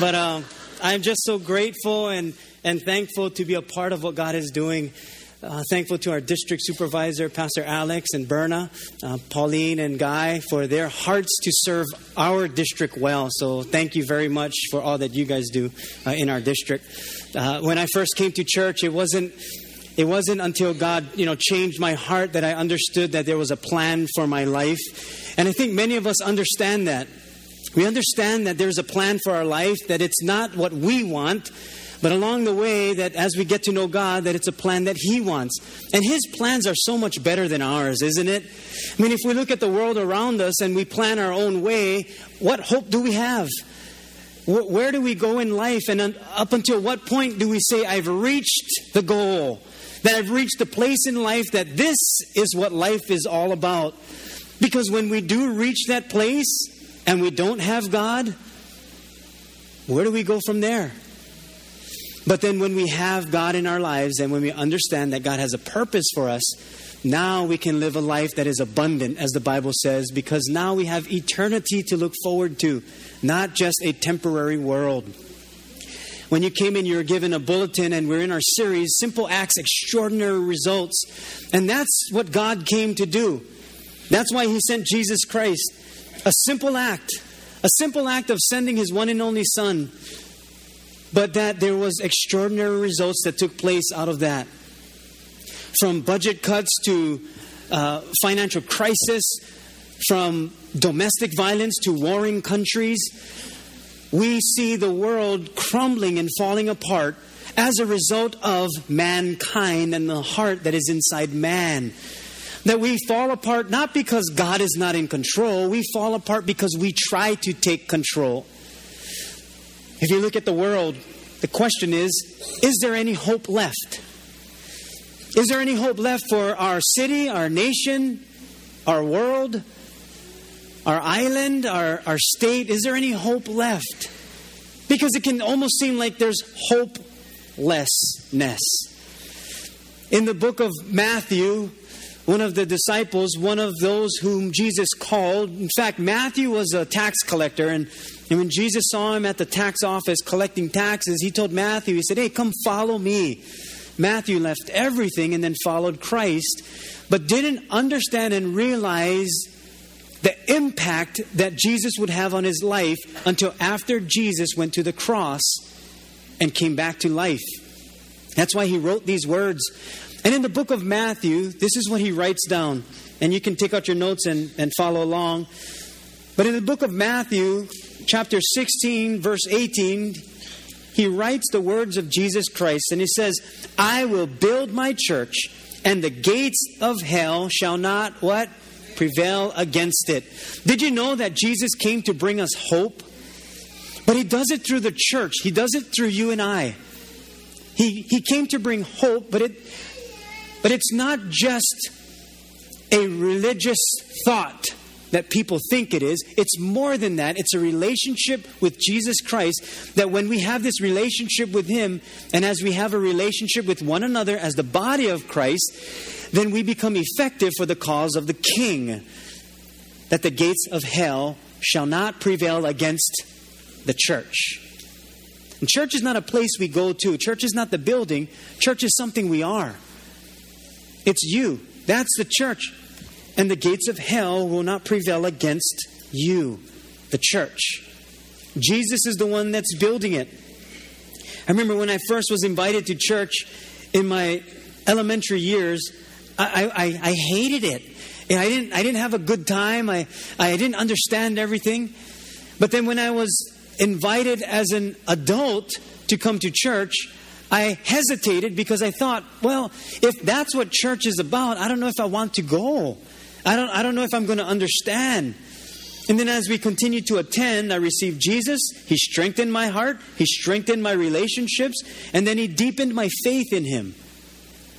but um, I'm just so grateful and, and thankful to be a part of what God is doing. Uh, thankful to our district supervisor, Pastor Alex and Berna, uh, Pauline and Guy, for their hearts to serve our district well. So thank you very much for all that you guys do uh, in our district. Uh, when I first came to church, it wasn't it wasn't until God, you know, changed my heart that I understood that there was a plan for my life. And I think many of us understand that. We understand that there's a plan for our life, that it's not what we want, but along the way, that as we get to know God, that it's a plan that He wants. And His plans are so much better than ours, isn't it? I mean, if we look at the world around us and we plan our own way, what hope do we have? Where do we go in life? And up until what point do we say, I've reached the goal? That I've reached the place in life that this is what life is all about? Because when we do reach that place and we don't have God, where do we go from there? But then when we have God in our lives and when we understand that God has a purpose for us, now we can live a life that is abundant, as the Bible says, because now we have eternity to look forward to, not just a temporary world. When you came in, you were given a bulletin, and we're in our series, Simple Acts, Extraordinary Results. And that's what God came to do. That's why He sent Jesus Christ. A simple act, a simple act of sending His one and only Son but that there was extraordinary results that took place out of that. From budget cuts to uh, financial crisis, from domestic violence to warring countries, we see the world crumbling and falling apart as a result of mankind and the heart that is inside man. That we fall apart not because God is not in control, we fall apart because we try to take control. If you look at the world, the question is is there any hope left? Is there any hope left for our city, our nation, our world, our island, our, our state? Is there any hope left? Because it can almost seem like there's hopelessness. In the book of Matthew, one of the disciples, one of those whom Jesus called. In fact, Matthew was a tax collector, and, and when Jesus saw him at the tax office collecting taxes, he told Matthew, he said, Hey, come follow me. Matthew left everything and then followed Christ, but didn't understand and realize the impact that Jesus would have on his life until after Jesus went to the cross and came back to life. That's why he wrote these words and in the book of Matthew, this is what he writes down. And you can take out your notes and, and follow along. But in the book of Matthew, chapter 16, verse 18, he writes the words of Jesus Christ. And he says, I will build my church, and the gates of hell shall not what? Prevail against it. Did you know that Jesus came to bring us hope? But he does it through the church. He does it through you and I. He, he came to bring hope, but it but it's not just a religious thought that people think it is. It's more than that. It's a relationship with Jesus Christ that when we have this relationship with Him, and as we have a relationship with one another as the body of Christ, then we become effective for the cause of the King. That the gates of hell shall not prevail against the church. And church is not a place we go to, church is not the building, church is something we are. It's you. That's the church. And the gates of hell will not prevail against you, the church. Jesus is the one that's building it. I remember when I first was invited to church in my elementary years, I, I, I hated it. I didn't, I didn't have a good time. I, I didn't understand everything. But then when I was invited as an adult to come to church, I hesitated because I thought, well, if that's what church is about, I don't know if I want to go. I don't, I don't know if I'm going to understand. And then as we continued to attend, I received Jesus. He strengthened my heart, He strengthened my relationships, and then He deepened my faith in Him.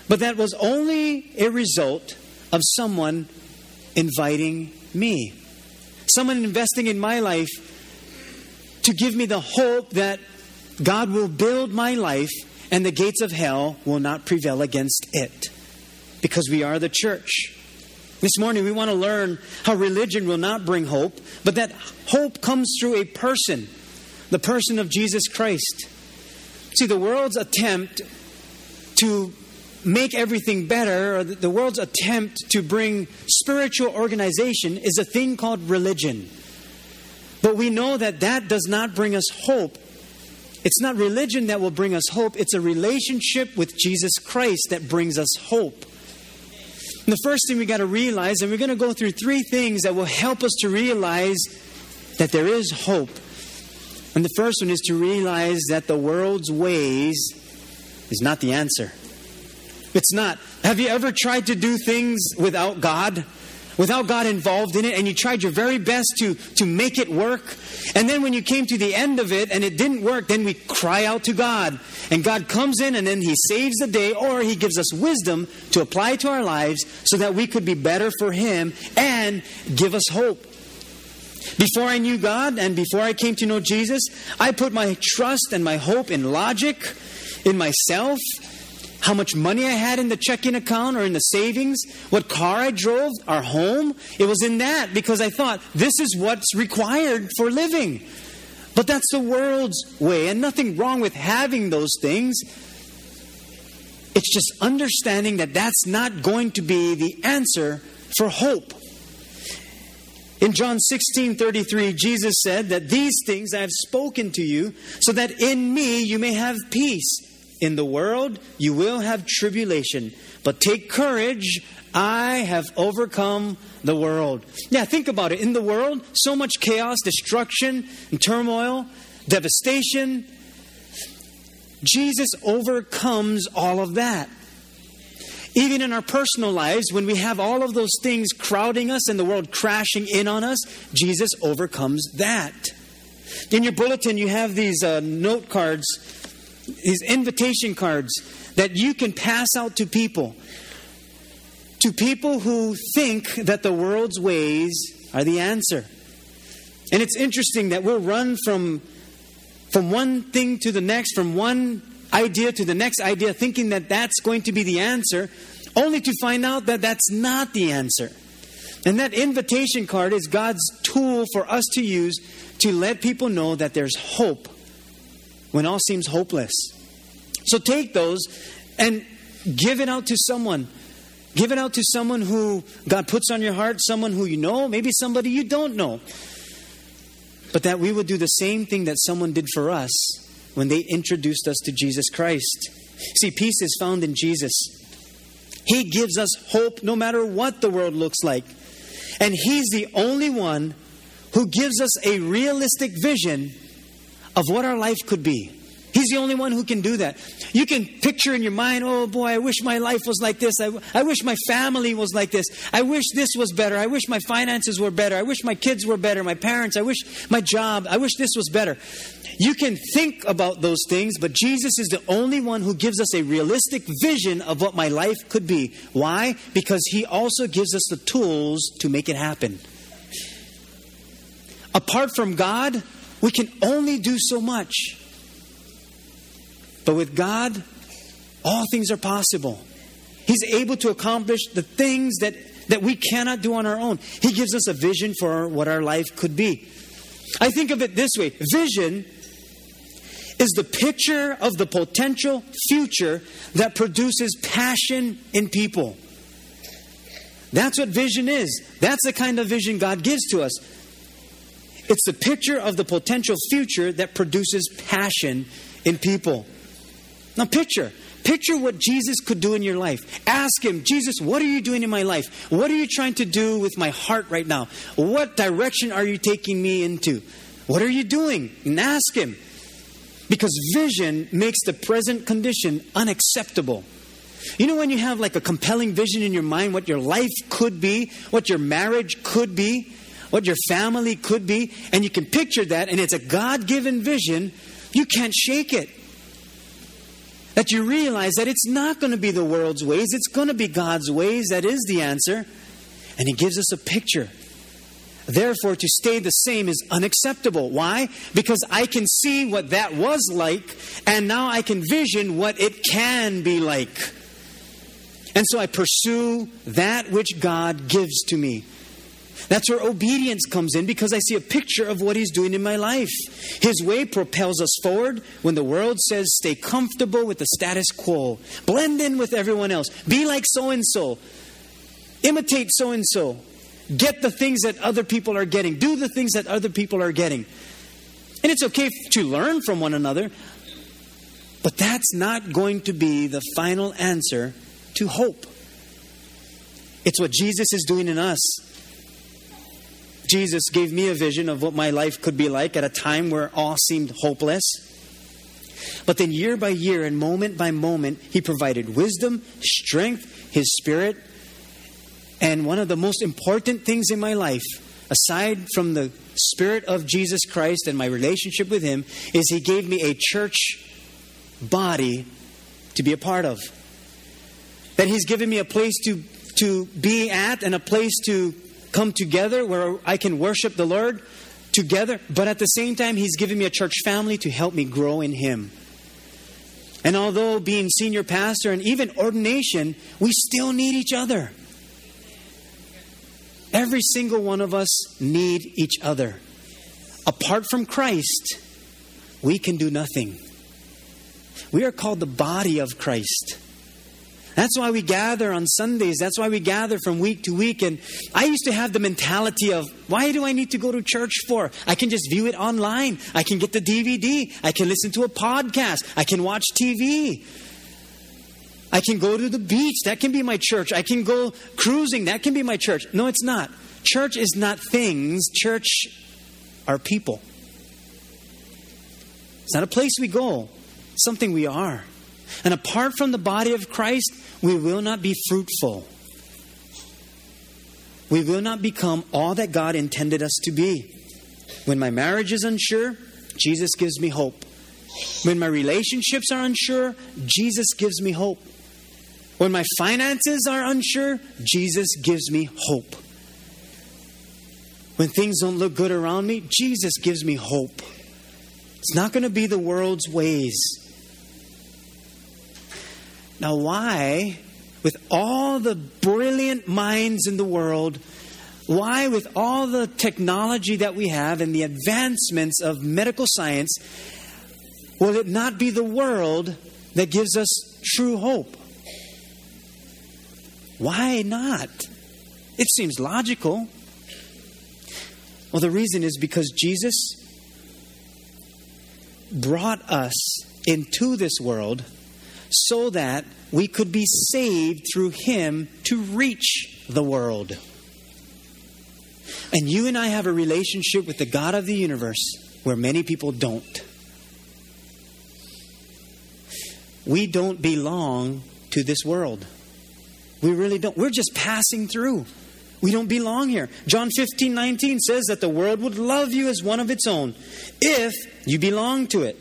But that was only a result of someone inviting me, someone investing in my life to give me the hope that God will build my life and the gates of hell will not prevail against it because we are the church. This morning, we want to learn how religion will not bring hope, but that hope comes through a person the person of Jesus Christ. See, the world's attempt to make everything better, or the world's attempt to bring spiritual organization, is a thing called religion. But we know that that does not bring us hope. It's not religion that will bring us hope, it's a relationship with Jesus Christ that brings us hope. And the first thing we got to realize, and we're going to go through three things that will help us to realize that there is hope. And the first one is to realize that the world's ways is not the answer. It's not. Have you ever tried to do things without God? Without God involved in it, and you tried your very best to, to make it work. And then when you came to the end of it and it didn't work, then we cry out to God. And God comes in and then He saves the day, or He gives us wisdom to apply to our lives so that we could be better for Him and give us hope. Before I knew God and before I came to know Jesus, I put my trust and my hope in logic, in myself, how much money I had in the checking account or in the savings, what car I drove, our home. It was in that because I thought this is what's required for living. But that's the world's way, and nothing wrong with having those things. It's just understanding that that's not going to be the answer for hope. In John 16 33, Jesus said that these things I have spoken to you, so that in me you may have peace. In the world you will have tribulation, but take courage. I have overcome the world. Now, think about it. In the world, so much chaos, destruction, and turmoil, devastation. Jesus overcomes all of that. Even in our personal lives, when we have all of those things crowding us and the world crashing in on us, Jesus overcomes that. In your bulletin, you have these uh, note cards these invitation cards that you can pass out to people. To people who think that the world's ways are the answer. And it's interesting that we'll run from, from one thing to the next, from one idea to the next idea, thinking that that's going to be the answer, only to find out that that's not the answer. And that invitation card is God's tool for us to use to let people know that there's hope when all seems hopeless. So take those and give it out to someone. Give it out to someone who God puts on your heart, someone who you know, maybe somebody you don't know. But that we would do the same thing that someone did for us when they introduced us to Jesus Christ. See, peace is found in Jesus. He gives us hope no matter what the world looks like. And He's the only one who gives us a realistic vision of what our life could be. He's the only one who can do that. You can picture in your mind, oh boy, I wish my life was like this. I, I wish my family was like this. I wish this was better. I wish my finances were better. I wish my kids were better. My parents. I wish my job. I wish this was better. You can think about those things, but Jesus is the only one who gives us a realistic vision of what my life could be. Why? Because He also gives us the tools to make it happen. Apart from God, we can only do so much. But with God, all things are possible. He's able to accomplish the things that, that we cannot do on our own. He gives us a vision for what our life could be. I think of it this way vision is the picture of the potential future that produces passion in people. That's what vision is. That's the kind of vision God gives to us. It's the picture of the potential future that produces passion in people. Now, picture. Picture what Jesus could do in your life. Ask Him, Jesus, what are you doing in my life? What are you trying to do with my heart right now? What direction are you taking me into? What are you doing? And ask Him. Because vision makes the present condition unacceptable. You know, when you have like a compelling vision in your mind, what your life could be, what your marriage could be, what your family could be, and you can picture that, and it's a God given vision, you can't shake it. That you realize that it's not going to be the world's ways, it's going to be God's ways that is the answer. And He gives us a picture. Therefore, to stay the same is unacceptable. Why? Because I can see what that was like, and now I can vision what it can be like. And so I pursue that which God gives to me. That's where obedience comes in because I see a picture of what He's doing in my life. His way propels us forward when the world says, stay comfortable with the status quo, blend in with everyone else, be like so and so, imitate so and so, get the things that other people are getting, do the things that other people are getting. And it's okay to learn from one another, but that's not going to be the final answer to hope. It's what Jesus is doing in us. Jesus gave me a vision of what my life could be like at a time where all seemed hopeless. But then, year by year and moment by moment, He provided wisdom, strength, His Spirit. And one of the most important things in my life, aside from the Spirit of Jesus Christ and my relationship with Him, is He gave me a church body to be a part of. That He's given me a place to, to be at and a place to come together where I can worship the Lord together, but at the same time, He's given me a church family to help me grow in Him. And although being senior pastor and even ordination, we still need each other. Every single one of us need each other. Apart from Christ, we can do nothing. We are called the body of Christ. That's why we gather on Sundays. That's why we gather from week to week. And I used to have the mentality of, why do I need to go to church for? I can just view it online. I can get the DVD. I can listen to a podcast. I can watch TV. I can go to the beach. That can be my church. I can go cruising. That can be my church. No, it's not. Church is not things, church are people. It's not a place we go, it's something we are. And apart from the body of Christ, we will not be fruitful. We will not become all that God intended us to be. When my marriage is unsure, Jesus gives me hope. When my relationships are unsure, Jesus gives me hope. When my finances are unsure, Jesus gives me hope. When things don't look good around me, Jesus gives me hope. It's not going to be the world's ways. Now, why, with all the brilliant minds in the world, why, with all the technology that we have and the advancements of medical science, will it not be the world that gives us true hope? Why not? It seems logical. Well, the reason is because Jesus brought us into this world so that we could be saved through Him to reach the world. And you and I have a relationship with the God of the universe where many people don't. We don't belong to this world. We really don't. We're just passing through. We don't belong here. John 15, 19 says that the world would love you as one of its own if you belong to it.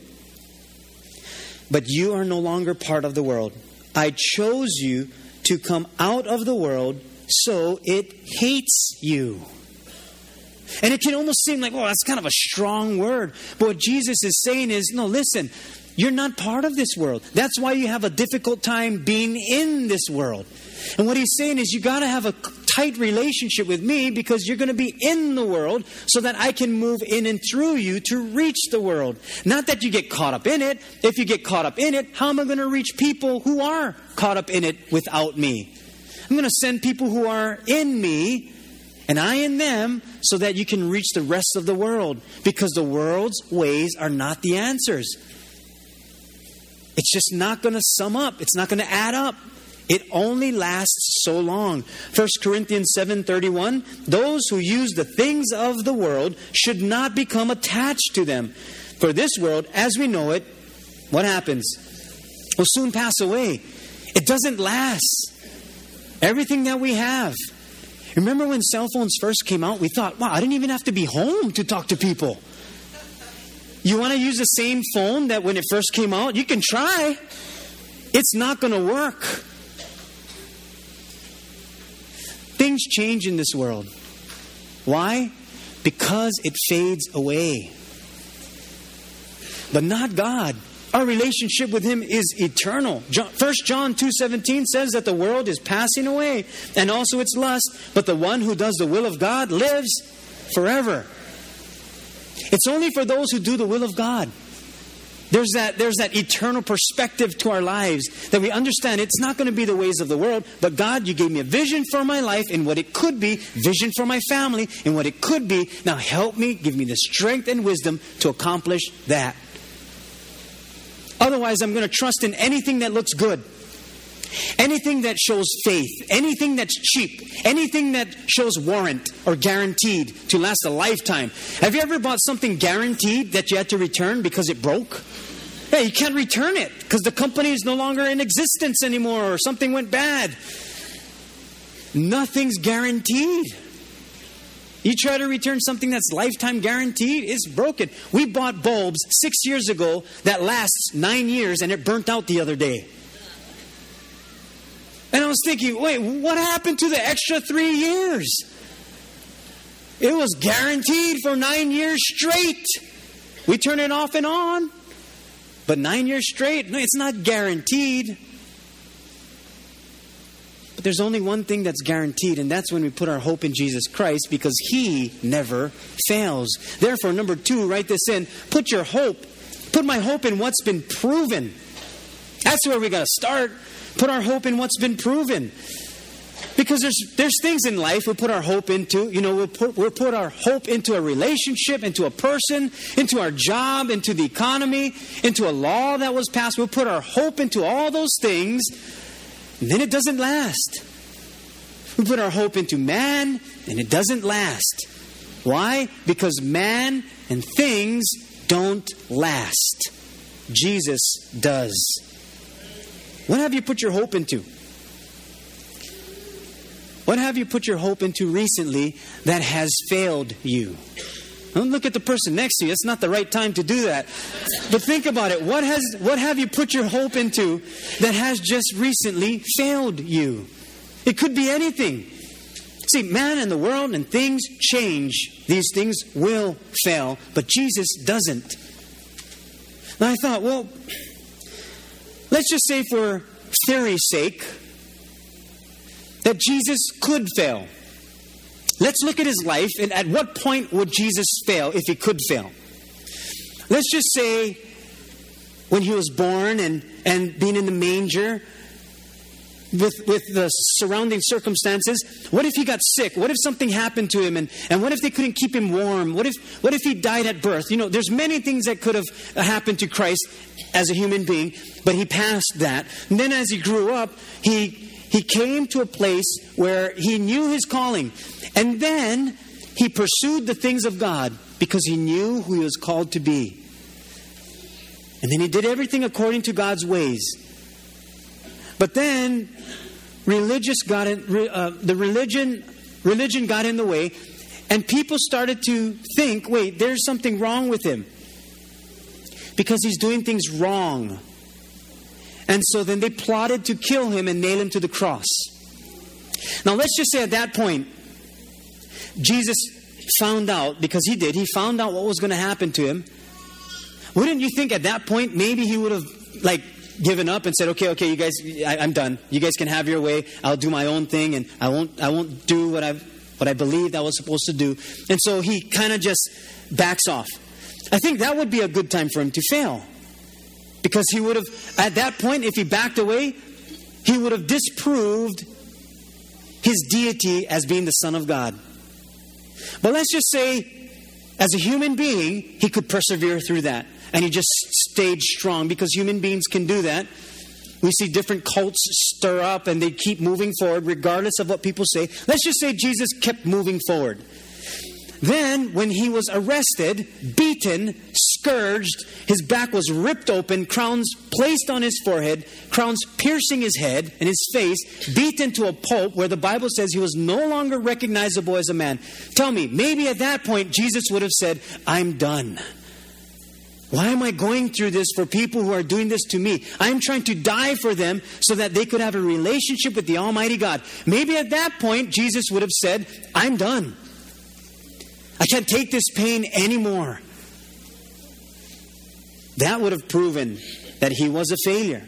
But you are no longer part of the world. I chose you to come out of the world, so it hates you. And it can almost seem like, oh, that's kind of a strong word. But what Jesus is saying is, no, listen, you're not part of this world. That's why you have a difficult time being in this world. And what he's saying is, you got to have a tight relationship with me because you're going to be in the world so that I can move in and through you to reach the world. Not that you get caught up in it. If you get caught up in it, how am I going to reach people who are caught up in it without me? I'm going to send people who are in me and I in them so that you can reach the rest of the world because the world's ways are not the answers. It's just not going to sum up. It's not going to add up. It only lasts so long. 1 Corinthians 7:31 Those who use the things of the world should not become attached to them. For this world as we know it, what happens? Will soon pass away. It doesn't last. Everything that we have. Remember when cell phones first came out? We thought, wow, I didn't even have to be home to talk to people. You want to use the same phone that when it first came out? You can try. It's not going to work. Change in this world. Why? Because it fades away. But not God. Our relationship with him is eternal. First John 2:17 says that the world is passing away and also its lust, but the one who does the will of God lives forever. It's only for those who do the will of God. There's that, there's that eternal perspective to our lives that we understand it's not going to be the ways of the world, but God, you gave me a vision for my life and what it could be, vision for my family and what it could be. Now help me, give me the strength and wisdom to accomplish that. Otherwise, I'm going to trust in anything that looks good. Anything that shows faith, anything that's cheap, anything that shows warrant or guaranteed to last a lifetime. Have you ever bought something guaranteed that you had to return because it broke? Yeah, you can't return it because the company is no longer in existence anymore or something went bad. Nothing's guaranteed. You try to return something that's lifetime guaranteed, it's broken. We bought bulbs six years ago that lasts nine years and it burnt out the other day. And I was thinking, wait, what happened to the extra three years? It was guaranteed for nine years straight. We turn it off and on. But nine years straight, it's not guaranteed. But there's only one thing that's guaranteed, and that's when we put our hope in Jesus Christ because He never fails. Therefore, number two, write this in put your hope, put my hope in what's been proven. That's where we got to start. Put our hope in what's been proven. Because there's, there's things in life we put our hope into. You know, we'll put, we'll put our hope into a relationship, into a person, into our job, into the economy, into a law that was passed. We'll put our hope into all those things and then it doesn't last. We put our hope into man, and it doesn't last. Why? Because man and things don't last. Jesus does. What have you put your hope into? What have you put your hope into recently that has failed you? Don't look at the person next to you. It's not the right time to do that. But think about it. What has what have you put your hope into that has just recently failed you? It could be anything. See, man and the world and things change. These things will fail, but Jesus doesn't. And I thought, well, let's just say for theory's sake that Jesus could fail. Let's look at his life and at what point would Jesus fail if he could fail? Let's just say when he was born and, and being in the manger with, with the surrounding circumstances, what if he got sick? What if something happened to him? And, and what if they couldn't keep him warm? What if, what if he died at birth? You know, there's many things that could have uh, happened to Christ as a human being, but he passed that. And then as he grew up, he, he came to a place where he knew his calling. And then he pursued the things of God because he knew who he was called to be. And then he did everything according to God's ways. But then religious got in, uh, the religion religion got in the way and people started to think, wait, there's something wrong with him. Because he's doing things wrong. And so then they plotted to kill him and nail him to the cross. Now let's just say at that point Jesus found out, because he did, he found out what was going to happen to him. Wouldn't you think at that point maybe he would have, like, given up and said, "Okay, okay, you guys, I, am done. You guys can have your way. I'll do my own thing, and I won't, I won't do what I, what I believed I was supposed to do." And so he kind of just backs off. I think that would be a good time for him to fail, because he would have, at that point, if he backed away, he would have disproved his deity as being the Son of God. But let's just say, as a human being, he could persevere through that. And he just stayed strong because human beings can do that. We see different cults stir up and they keep moving forward regardless of what people say. Let's just say Jesus kept moving forward. Then, when he was arrested, beaten, scourged, his back was ripped open, crowns placed on his forehead, crowns piercing his head and his face, beaten to a pulp where the Bible says he was no longer recognizable as a man. Tell me, maybe at that point Jesus would have said, I'm done. Why am I going through this for people who are doing this to me? I'm trying to die for them so that they could have a relationship with the Almighty God. Maybe at that point, Jesus would have said, I'm done. I can't take this pain anymore. That would have proven that he was a failure.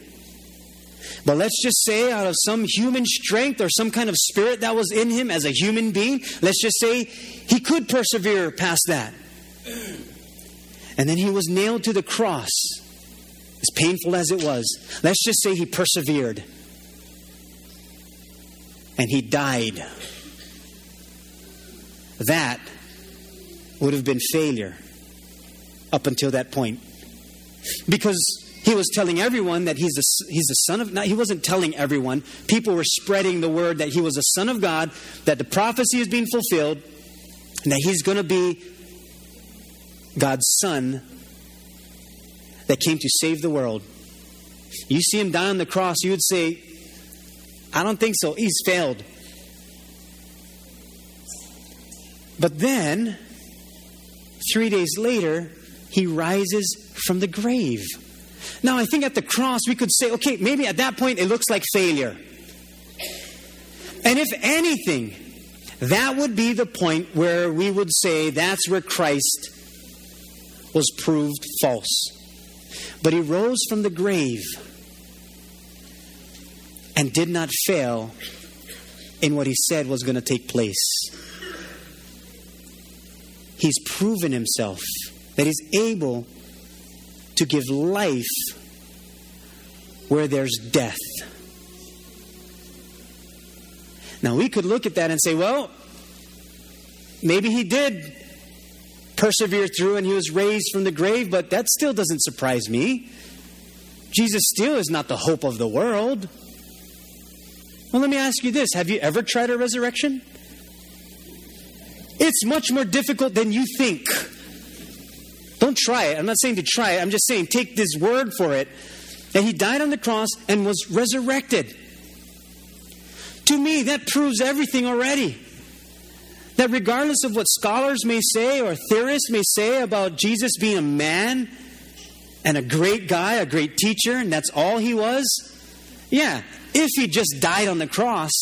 But let's just say, out of some human strength or some kind of spirit that was in him as a human being, let's just say he could persevere past that. And then he was nailed to the cross, as painful as it was. Let's just say he persevered. And he died. That would have been failure up until that point. Because he was telling everyone that he's a, he's a son of, he wasn't telling everyone. People were spreading the word that he was a son of God, that the prophecy is being fulfilled, and that he's going to be God's son that came to save the world. You see him die on the cross, you would say, I don't think so. He's failed. But then, three days later, he rises from the grave. Now, I think at the cross, we could say, okay, maybe at that point it looks like failure. And if anything, that would be the point where we would say that's where Christ was proved false. But he rose from the grave and did not fail in what he said was going to take place. He's proven himself that he's able to give life where there's death. Now, we could look at that and say, well, maybe he did persevere through and he was raised from the grave, but that still doesn't surprise me. Jesus still is not the hope of the world. Well, let me ask you this Have you ever tried a resurrection? It's much more difficult than you think. Don't try it. I'm not saying to try it. I'm just saying take this word for it that he died on the cross and was resurrected. To me, that proves everything already. That regardless of what scholars may say or theorists may say about Jesus being a man and a great guy, a great teacher, and that's all he was, yeah, if he just died on the cross.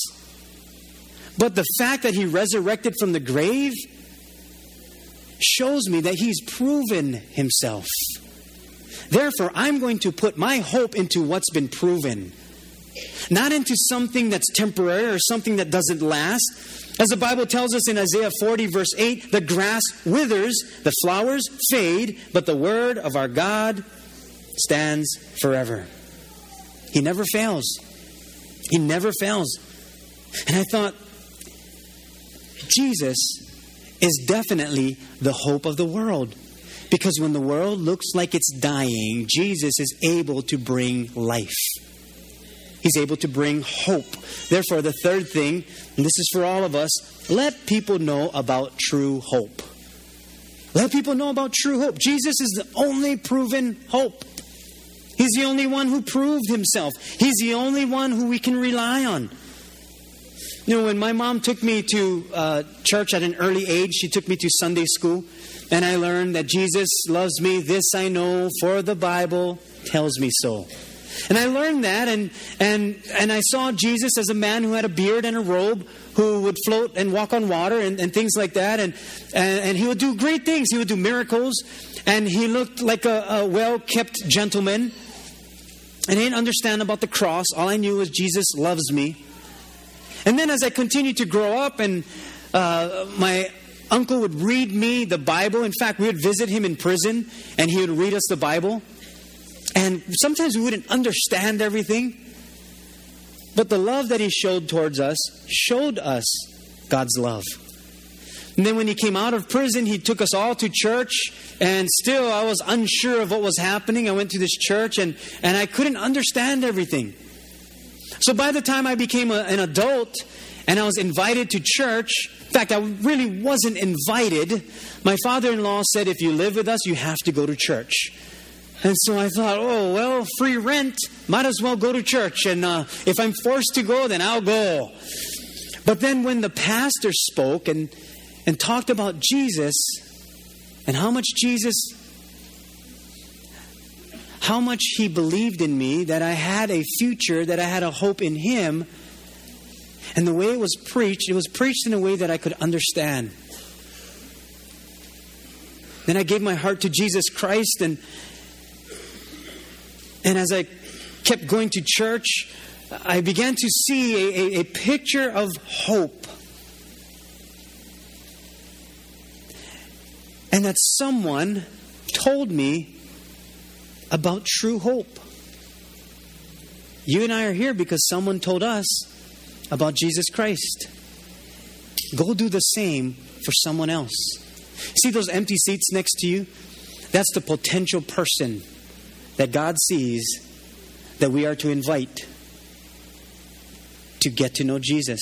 But the fact that he resurrected from the grave shows me that he's proven himself. Therefore, I'm going to put my hope into what's been proven, not into something that's temporary or something that doesn't last. As the Bible tells us in Isaiah 40, verse 8, the grass withers, the flowers fade, but the word of our God stands forever. He never fails. He never fails. And I thought, Jesus is definitely the hope of the world. Because when the world looks like it's dying, Jesus is able to bring life. He's able to bring hope. Therefore, the third thing, and this is for all of us, let people know about true hope. Let people know about true hope. Jesus is the only proven hope. He's the only one who proved himself. He's the only one who we can rely on. You know, when my mom took me to uh, church at an early age, she took me to Sunday school, and I learned that Jesus loves me. This I know, for the Bible tells me so. And I learned that, and, and, and I saw Jesus as a man who had a beard and a robe, who would float and walk on water and, and things like that. And, and, and, he would do great things. He would do miracles, and he looked like a, a well kept gentleman. And I didn't understand about the cross. All I knew was Jesus loves me. And then as I continued to grow up, and uh, my uncle would read me the Bible. In fact, we would visit him in prison, and he would read us the Bible. And sometimes we wouldn't understand everything. But the love that he showed towards us showed us God's love. And then when he came out of prison, he took us all to church. And still, I was unsure of what was happening. I went to this church and, and I couldn't understand everything. So by the time I became a, an adult and I was invited to church, in fact, I really wasn't invited. My father in law said, if you live with us, you have to go to church. And so I thought, oh, well, free rent, might as well go to church. And uh, if I'm forced to go, then I'll go. But then when the pastor spoke and, and talked about Jesus and how much Jesus how much he believed in me, that I had a future, that I had a hope in him. And the way it was preached, it was preached in a way that I could understand. Then I gave my heart to Jesus Christ, and And as I kept going to church, I began to see a, a, a picture of hope. And that someone told me about true hope. You and I are here because someone told us about Jesus Christ. Go do the same for someone else. See those empty seats next to you? That's the potential person that God sees that we are to invite to get to know Jesus.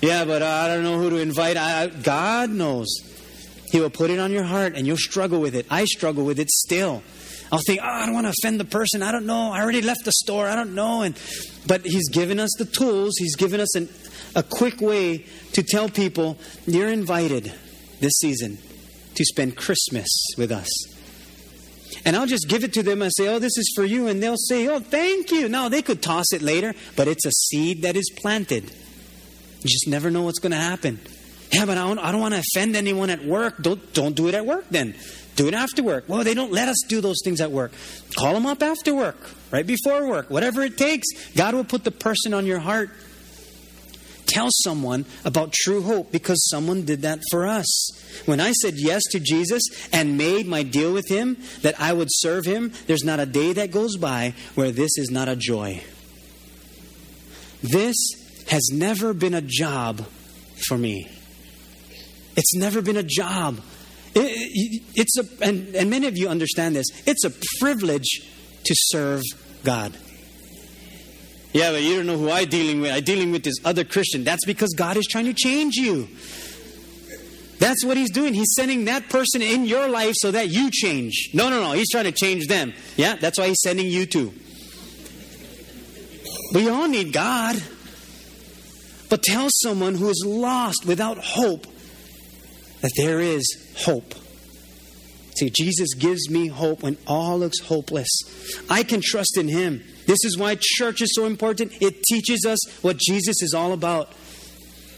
Yeah, but I don't know who to invite. I, God knows. He will put it on your heart and you'll struggle with it. I struggle with it still. I'll think, oh, I don't want to offend the person. I don't know. I already left the store. I don't know. And but He's given us the tools. He's given us an, a quick way to tell people you're invited this season to spend Christmas with us. And I'll just give it to them and say, Oh, this is for you. And they'll say, Oh, thank you. No, they could toss it later, but it's a seed that is planted. You just never know what's going to happen. Yeah, but I don't, I don't want to offend anyone at work. Don't, don't do it at work then. Do it after work. Well, they don't let us do those things at work. Call them up after work, right before work, whatever it takes. God will put the person on your heart tell someone about true hope because someone did that for us. When I said yes to Jesus and made my deal with him that I would serve him, there's not a day that goes by where this is not a joy. This has never been a job for me. It's never been a job. It, it's a, and, and many of you understand this. It's a privilege to serve God. Yeah, but you don't know who I'm dealing with. I'm dealing with this other Christian. That's because God is trying to change you. That's what He's doing. He's sending that person in your life so that you change. No, no, no. He's trying to change them. Yeah, that's why He's sending you too. We all need God. But tell someone who is lost without hope that there is hope. See, Jesus gives me hope when all looks hopeless. I can trust in Him. This is why church is so important. It teaches us what Jesus is all about.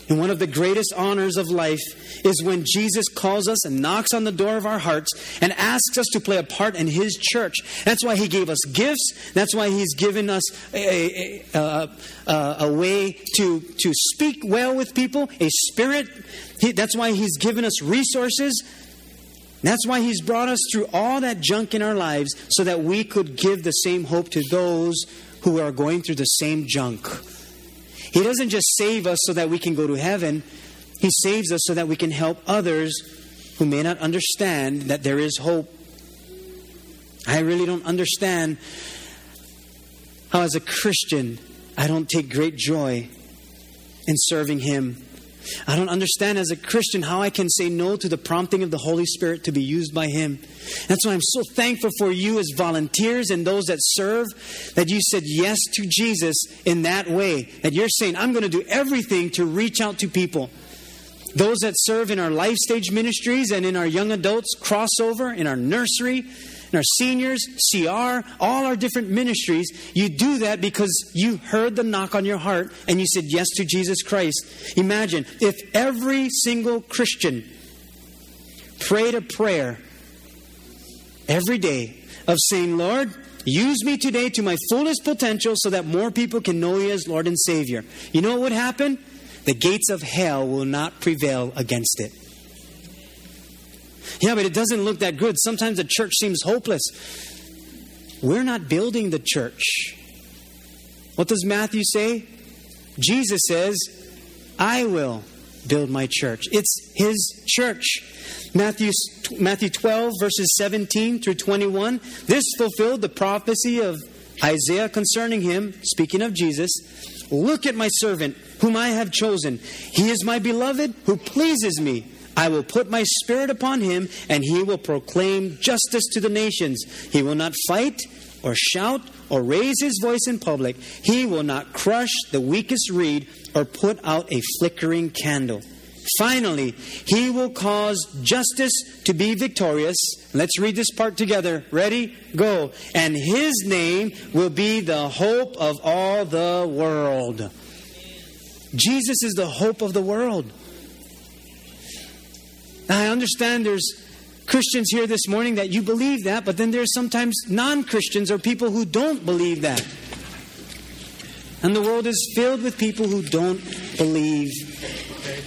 And one of the greatest honors of life is when Jesus calls us and knocks on the door of our hearts and asks us to play a part in His church. That's why He gave us gifts. That's why He's given us a, a, a, a way to, to speak well with people, a spirit. He, that's why He's given us resources. That's why He's brought us through all that junk in our lives so that we could give the same hope to those who are going through the same junk. He doesn't just save us so that we can go to heaven, He saves us so that we can help others who may not understand that there is hope. I really don't understand how, as a Christian, I don't take great joy in serving Him I don't understand as a Christian how I can say no to the prompting of the Holy Spirit to be used by Him. That's why I'm so thankful for you as volunteers and those that serve that you said yes to Jesus in that way. That you're saying, I'm going to do everything to reach out to people. Those that serve in our life stage ministries and in our young adults crossover, in our nursery, and our seniors, CR, all our different ministries, you do that because you heard the knock on your heart and you said yes to Jesus Christ. Imagine if every single Christian prayed a prayer every day of saying, Lord, use me today to my fullest potential so that more people can know you as Lord and Savior. You know what would happen? The gates of hell will not prevail against it. Yeah, but it doesn't look that good. Sometimes the church seems hopeless. We're not building the church. What does Matthew say? Jesus says, I will build my church. It's his church. Matthew, Matthew 12, verses 17 through 21. This fulfilled the prophecy of Isaiah concerning him, speaking of Jesus. Look at my servant, whom I have chosen. He is my beloved, who pleases me. I will put my spirit upon him, and he will proclaim justice to the nations. He will not fight or shout or raise his voice in public. He will not crush the weakest reed or put out a flickering candle. Finally, he will cause justice to be victorious. Let's read this part together. Ready? Go. And his name will be the hope of all the world. Jesus is the hope of the world. I understand there's Christians here this morning that you believe that, but then there's sometimes non Christians or people who don't believe that. And the world is filled with people who don't believe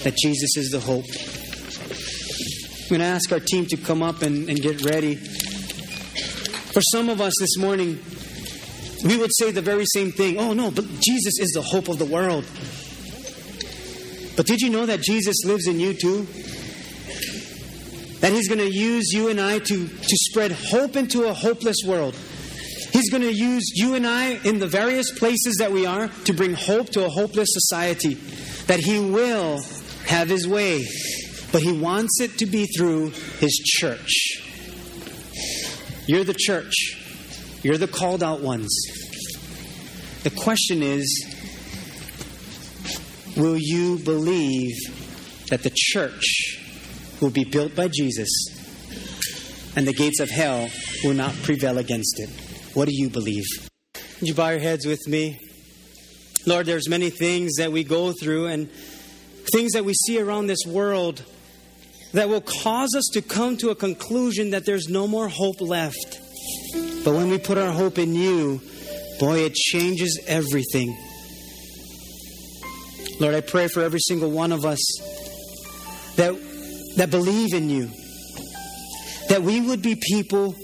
that Jesus is the hope. I'm going to ask our team to come up and, and get ready. For some of us this morning, we would say the very same thing. Oh, no, but Jesus is the hope of the world. But did you know that Jesus lives in you too? That He's going to use you and I to, to spread hope into a hopeless world. He's going to use you and I in the various places that we are to bring hope to a hopeless society. That He will have His way, but He wants it to be through His church. You're the church, you're the called out ones. The question is will you believe that the church will be built by Jesus and the gates of hell will not prevail against it? What do you believe? Would you bow your heads with me? Lord, there's many things that we go through and things that we see around this world that will cause us to come to a conclusion that there's no more hope left. But when we put our hope in you, boy, it changes everything. Lord, I pray for every single one of us that, that believe in you, that we would be people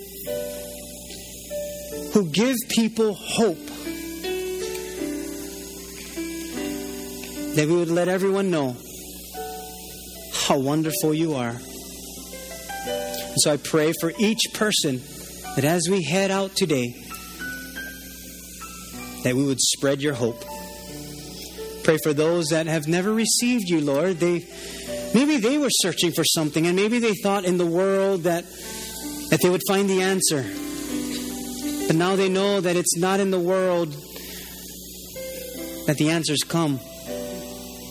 who give people hope, that we would let everyone know how wonderful you are. And so I pray for each person that as we head out today, that we would spread your hope. Pray for those that have never received you, Lord. They maybe they were searching for something and maybe they thought in the world that that they would find the answer. But now they know that it's not in the world that the answers come,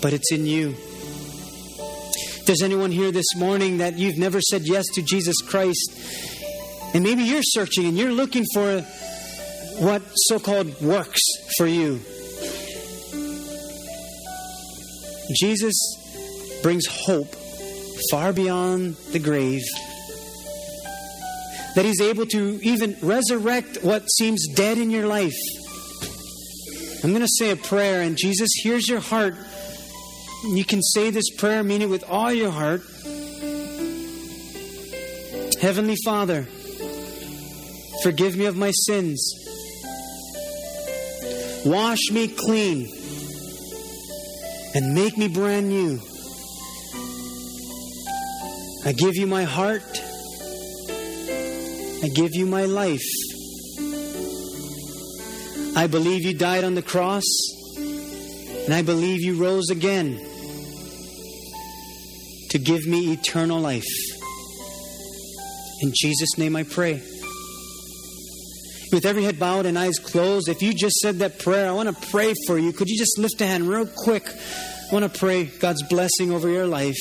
but it's in you. If there's anyone here this morning that you've never said yes to Jesus Christ, and maybe you're searching and you're looking for what so called works for you. Jesus brings hope far beyond the grave. That He's able to even resurrect what seems dead in your life. I'm going to say a prayer, and Jesus hears your heart. You can say this prayer, mean it with all your heart. Heavenly Father, forgive me of my sins. Wash me clean and make me brand new. I give you my heart. I give you my life. I believe you died on the cross, and I believe you rose again to give me eternal life. In Jesus' name I pray. With every head bowed and eyes closed, if you just said that prayer, I want to pray for you. Could you just lift a hand real quick? I want to pray God's blessing over your life.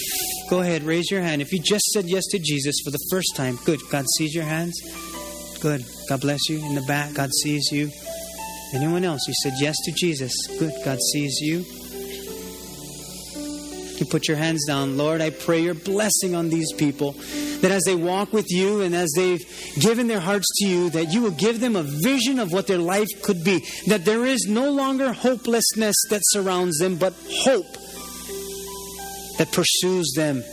Go ahead, raise your hand. If you just said yes to Jesus for the first time, good. God sees your hands. Good. God bless you. In the back, God sees you. Anyone else? You said yes to Jesus. Good. God sees you. You put your hands down. Lord, I pray your blessing on these people. That as they walk with you and as they've given their hearts to you, that you will give them a vision of what their life could be. That there is no longer hopelessness that surrounds them, but hope that pursues them.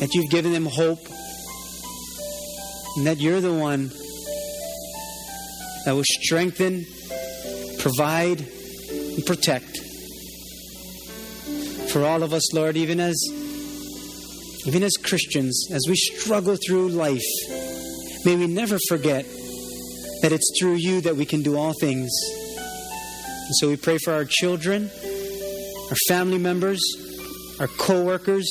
That you've given them hope. And that you're the one that will strengthen, provide, and protect. For all of us, Lord, even as even as Christians, as we struggle through life, may we never forget that it's through you that we can do all things. And so we pray for our children, our family members, our co workers,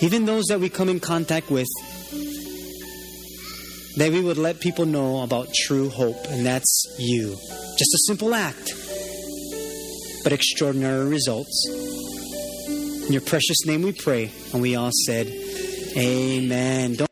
even those that we come in contact with, that we would let people know about true hope, and that's you. Just a simple act, but extraordinary results. In your precious name we pray, and we all said, Amen. Don't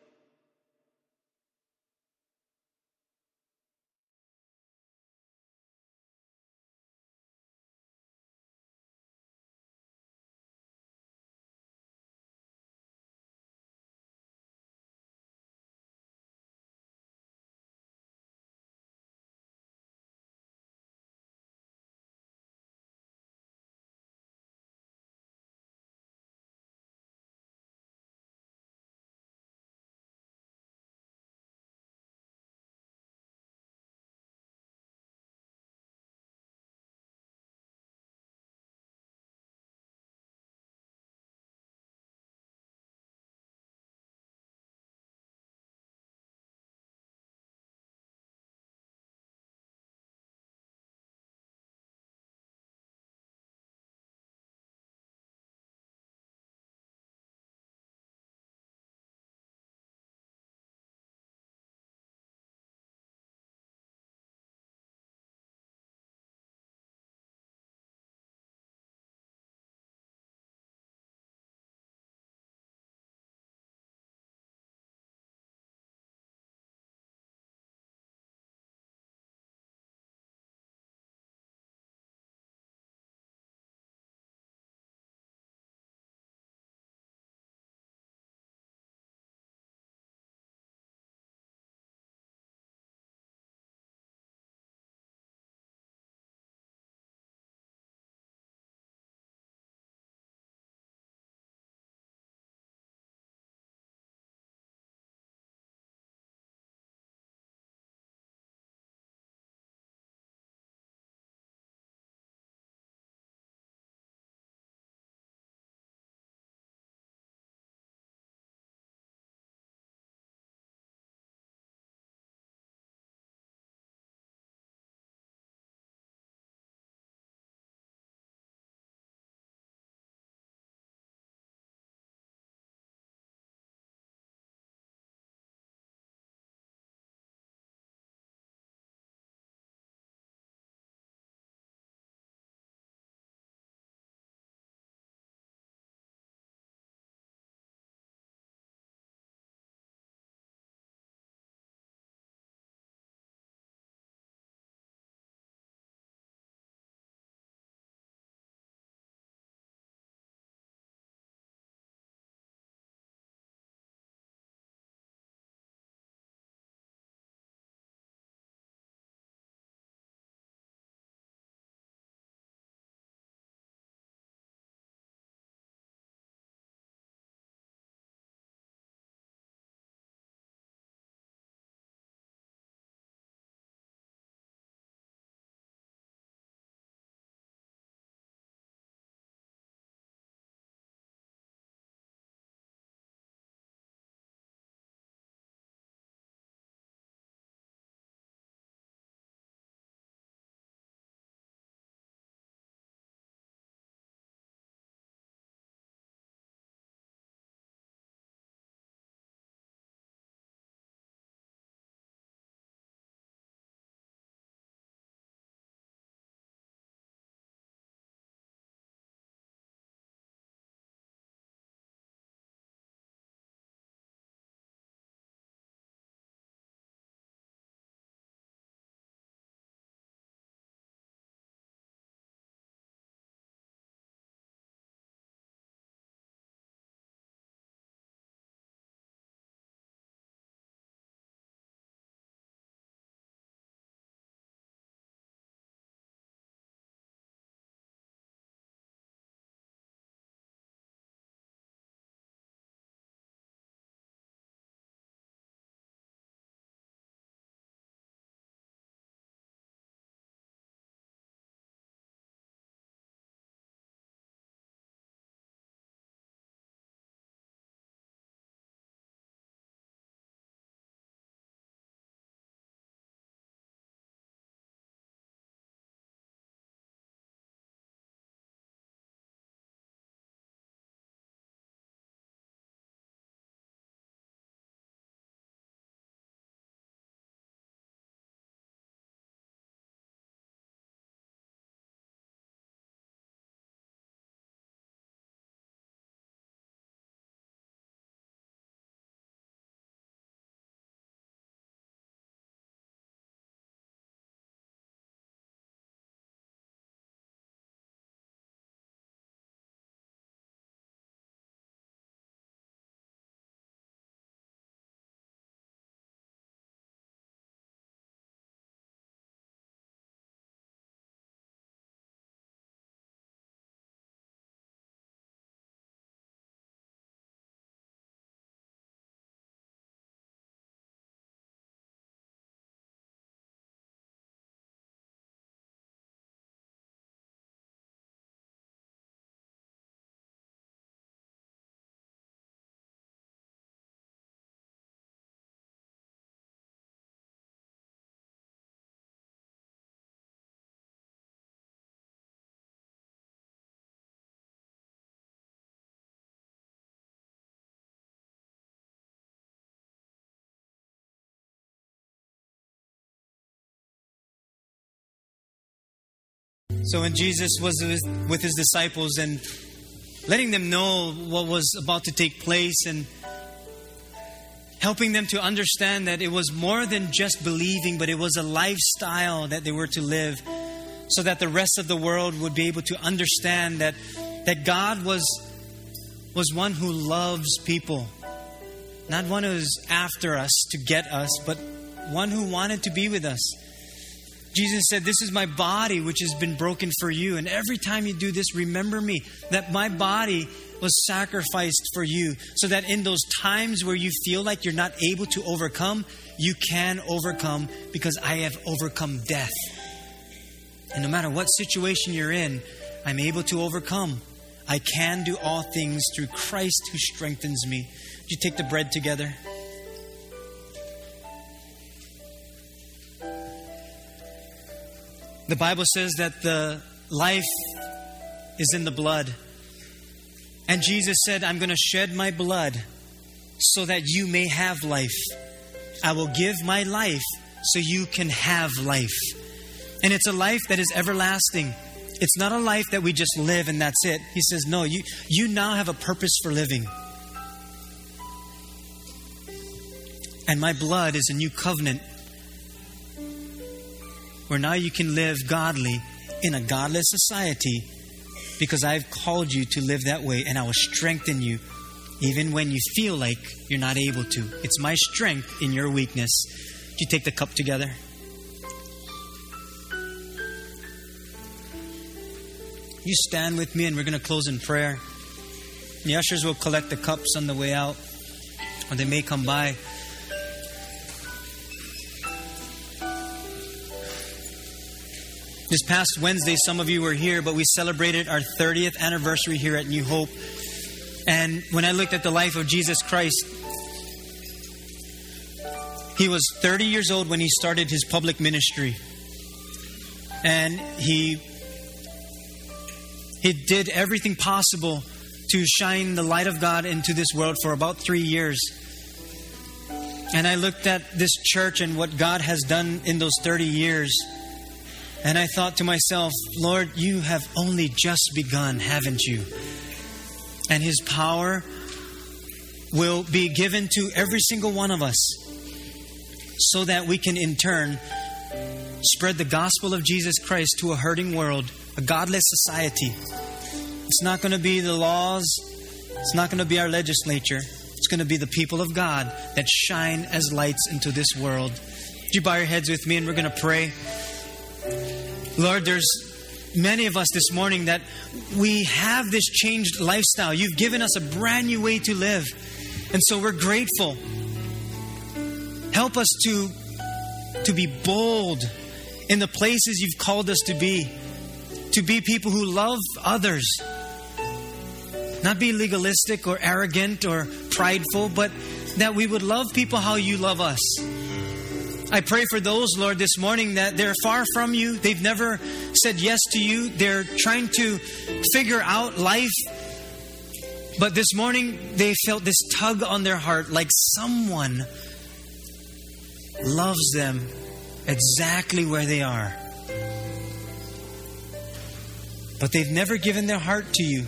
So when Jesus was with his disciples and letting them know what was about to take place and helping them to understand that it was more than just believing, but it was a lifestyle that they were to live so that the rest of the world would be able to understand that, that God was, was one who loves people. Not one who's after us to get us, but one who wanted to be with us. Jesus said, This is my body which has been broken for you. And every time you do this, remember me that my body was sacrificed for you, so that in those times where you feel like you're not able to overcome, you can overcome because I have overcome death. And no matter what situation you're in, I'm able to overcome. I can do all things through Christ who strengthens me. Would you take the bread together? The Bible says that the life is in the blood. And Jesus said, I'm going to shed my blood so that you may have life. I will give my life so you can have life. And it's a life that is everlasting. It's not a life that we just live and that's it. He says, No, you, you now have a purpose for living. And my blood is a new covenant where now you can live godly in a godless society because I've called you to live that way and I will strengthen you even when you feel like you're not able to. It's my strength in your weakness. Do you take the cup together? You stand with me and we're going to close in prayer. The ushers will collect the cups on the way out, or they may come by. This past Wednesday, some of you were here, but we celebrated our 30th anniversary here at New Hope. And when I looked at the life of Jesus Christ, he was 30 years old when he started his public ministry. And he he did everything possible to shine the light of God into this world for about 3 years. And I looked at this church and what God has done in those 30 years. And I thought to myself, Lord, you have only just begun, haven't you? And His power will be given to every single one of us so that we can, in turn, spread the gospel of Jesus Christ to a hurting world, a godless society. It's not going to be the laws, it's not going to be our legislature. It's going to be the people of God that shine as lights into this world. Would you bow your heads with me and we're going to pray? Lord, there's many of us this morning that we have this changed lifestyle. You've given us a brand new way to live. And so we're grateful. Help us to, to be bold in the places you've called us to be, to be people who love others. Not be legalistic or arrogant or prideful, but that we would love people how you love us. I pray for those, Lord, this morning that they're far from you. They've never said yes to you. They're trying to figure out life. But this morning, they felt this tug on their heart like someone loves them exactly where they are. But they've never given their heart to you.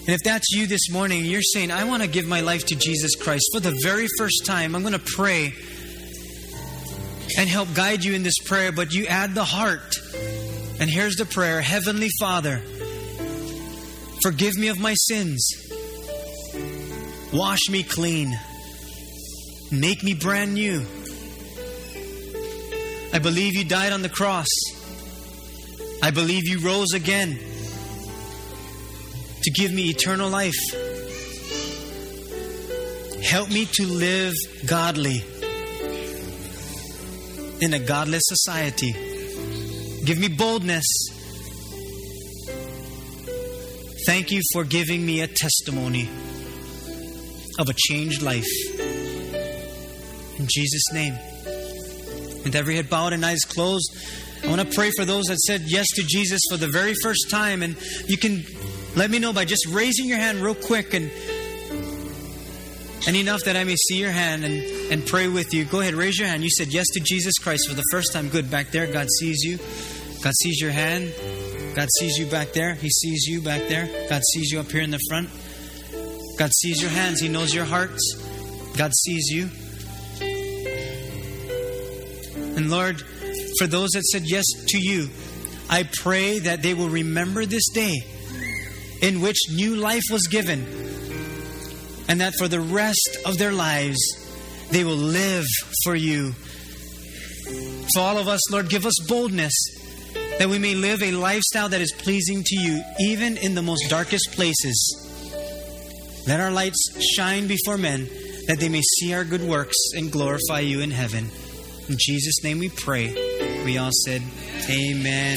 And if that's you this morning, you're saying, I want to give my life to Jesus Christ for the very first time, I'm going to pray and help guide you in this prayer, but you add the heart. And here's the prayer Heavenly Father, forgive me of my sins, wash me clean, make me brand new. I believe you died on the cross. I believe you rose again to give me eternal life. Help me to live godly in a godless society. Give me boldness. Thank you for giving me a testimony of a changed life. In Jesus' name. With every head bowed and eyes closed, I want to pray for those that said yes to Jesus for the very first time. And you can let me know by just raising your hand real quick and and enough that I may see your hand and, and pray with you. Go ahead, raise your hand. You said yes to Jesus Christ for the first time. Good. Back there, God sees you. God sees your hand. God sees you back there. He sees you back there. God sees you up here in the front. God sees your hands. He knows your hearts. God sees you. And Lord, for those that said yes to you, I pray that they will remember this day in which new life was given, and that for the rest of their lives, they will live for you. For all of us, Lord, give us boldness that we may live a lifestyle that is pleasing to you, even in the most darkest places. Let our lights shine before men, that they may see our good works and glorify you in heaven. In Jesus' name we pray. We all said, Amen.